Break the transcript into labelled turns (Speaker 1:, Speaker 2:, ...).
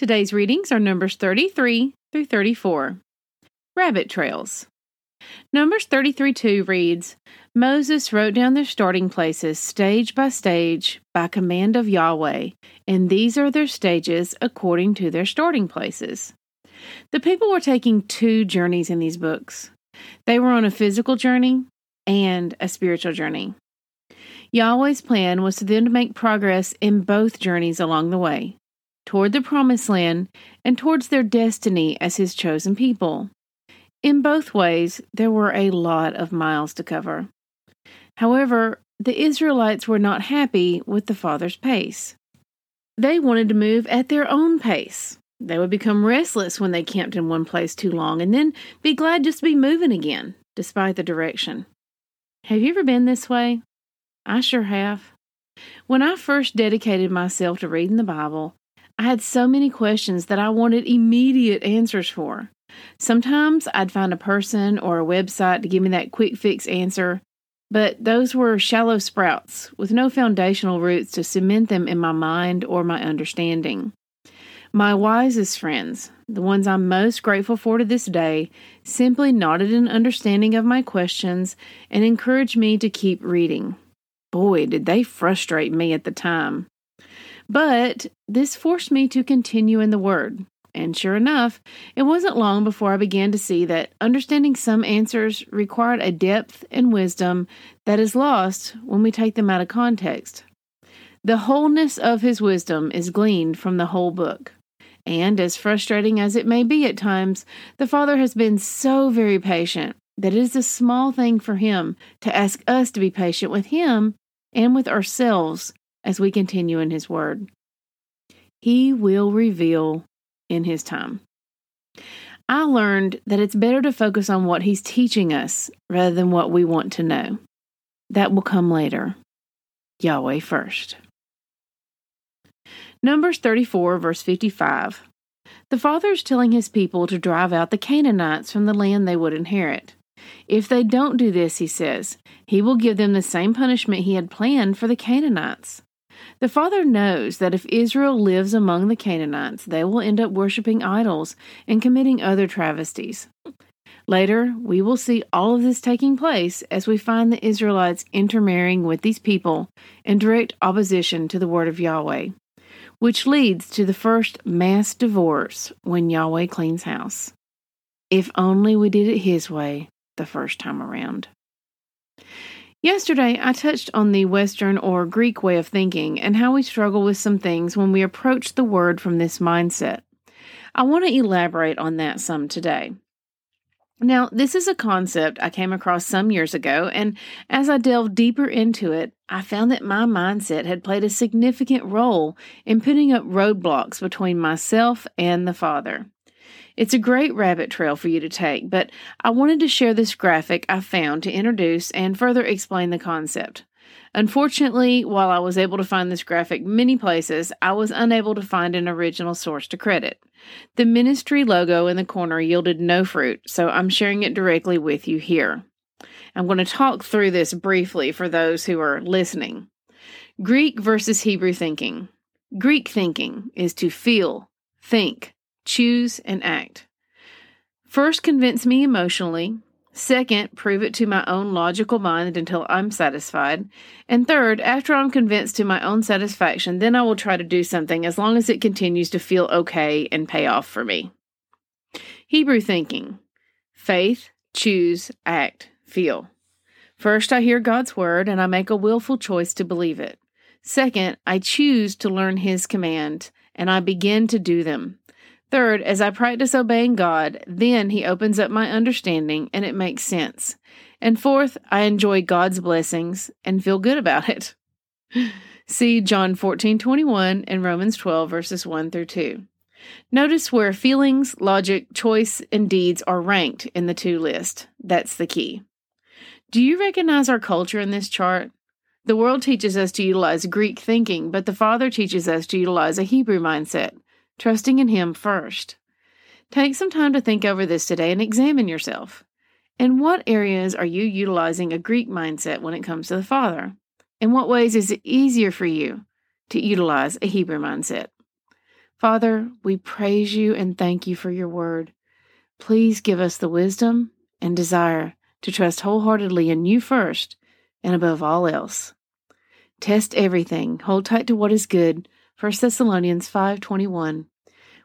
Speaker 1: Today's readings are Numbers 33 through 34. Rabbit Trails. Numbers 33 2 reads Moses wrote down their starting places stage by stage by command of Yahweh, and these are their stages according to their starting places. The people were taking two journeys in these books. They were on a physical journey and a spiritual journey. Yahweh's plan was for them to make progress in both journeys along the way toward the promised land and towards their destiny as his chosen people. In both ways, there were a lot of miles to cover. However, the Israelites were not happy with the Father's pace. They wanted to move at their own pace. They would become restless when they camped in one place too long and then be glad just to be moving again, despite the direction. Have you ever been this way? I sure have. When I first dedicated myself to reading the Bible, I had so many questions that I wanted immediate answers for. Sometimes I'd find a person or a website to give me that quick fix answer, but those were shallow sprouts with no foundational roots to cement them in my mind or my understanding. My wisest friends, the ones I'm most grateful for to this day, simply nodded an understanding of my questions and encouraged me to keep reading. Boy, did they frustrate me at the time. But this forced me to continue in the Word. And sure enough, it wasn't long before I began to see that understanding some answers required a depth and wisdom that is lost when we take them out of context. The wholeness of his wisdom is gleaned from the whole book. And as frustrating as it may be at times, the Father has been so very patient that it is a small thing for him to ask us to be patient with him and with ourselves as we continue in His Word. He will reveal in His time. I learned that it's better to focus on what He's teaching us rather than what we want to know. That will come later. Yahweh first. Numbers 34, verse 55. The Father is telling His people to drive out the Canaanites from the land they would inherit. If they don't do this, He says, He will give them the same punishment He had planned for the Canaanites. The Father knows that if Israel lives among the Canaanites, they will end up worshiping idols and committing other travesties. Later, we will see all of this taking place as we find the Israelites intermarrying with these people in direct opposition to the word of Yahweh, which leads to the first mass divorce when Yahweh cleans house. If only we did it His way the first time around. Yesterday, I touched on the Western or Greek way of thinking and how we struggle with some things when we approach the word from this mindset. I want to elaborate on that some today. Now, this is a concept I came across some years ago, and as I delved deeper into it, I found that my mindset had played a significant role in putting up roadblocks between myself and the Father. It's a great rabbit trail for you to take, but I wanted to share this graphic I found to introduce and further explain the concept. Unfortunately, while I was able to find this graphic many places, I was unable to find an original source to credit. The ministry logo in the corner yielded no fruit, so I'm sharing it directly with you here. I'm going to talk through this briefly for those who are listening. Greek versus Hebrew thinking. Greek thinking is to feel, think, choose, and act. First, convince me emotionally. Second, prove it to my own logical mind until I'm satisfied. And third, after I'm convinced to my own satisfaction, then I will try to do something as long as it continues to feel okay and pay off for me. Hebrew thinking faith, choose, act, feel. First, I hear God's word and I make a willful choice to believe it. Second, I choose to learn His command and I begin to do them. Third, as I practice obeying God, then He opens up my understanding and it makes sense. And fourth, I enjoy God's blessings and feel good about it. See John 14 21 and Romans 12, verses 1 through 2. Notice where feelings, logic, choice, and deeds are ranked in the two list. That's the key. Do you recognize our culture in this chart? The world teaches us to utilize Greek thinking, but the Father teaches us to utilize a Hebrew mindset, trusting in Him first. Take some time to think over this today and examine yourself. In what areas are you utilizing a Greek mindset when it comes to the Father? In what ways is it easier for you to utilize a Hebrew mindset? Father, we praise you and thank you for your word. Please give us the wisdom and desire to trust wholeheartedly in you first and above all else. Test everything, hold tight to what is good. 1 Thessalonians 5:21.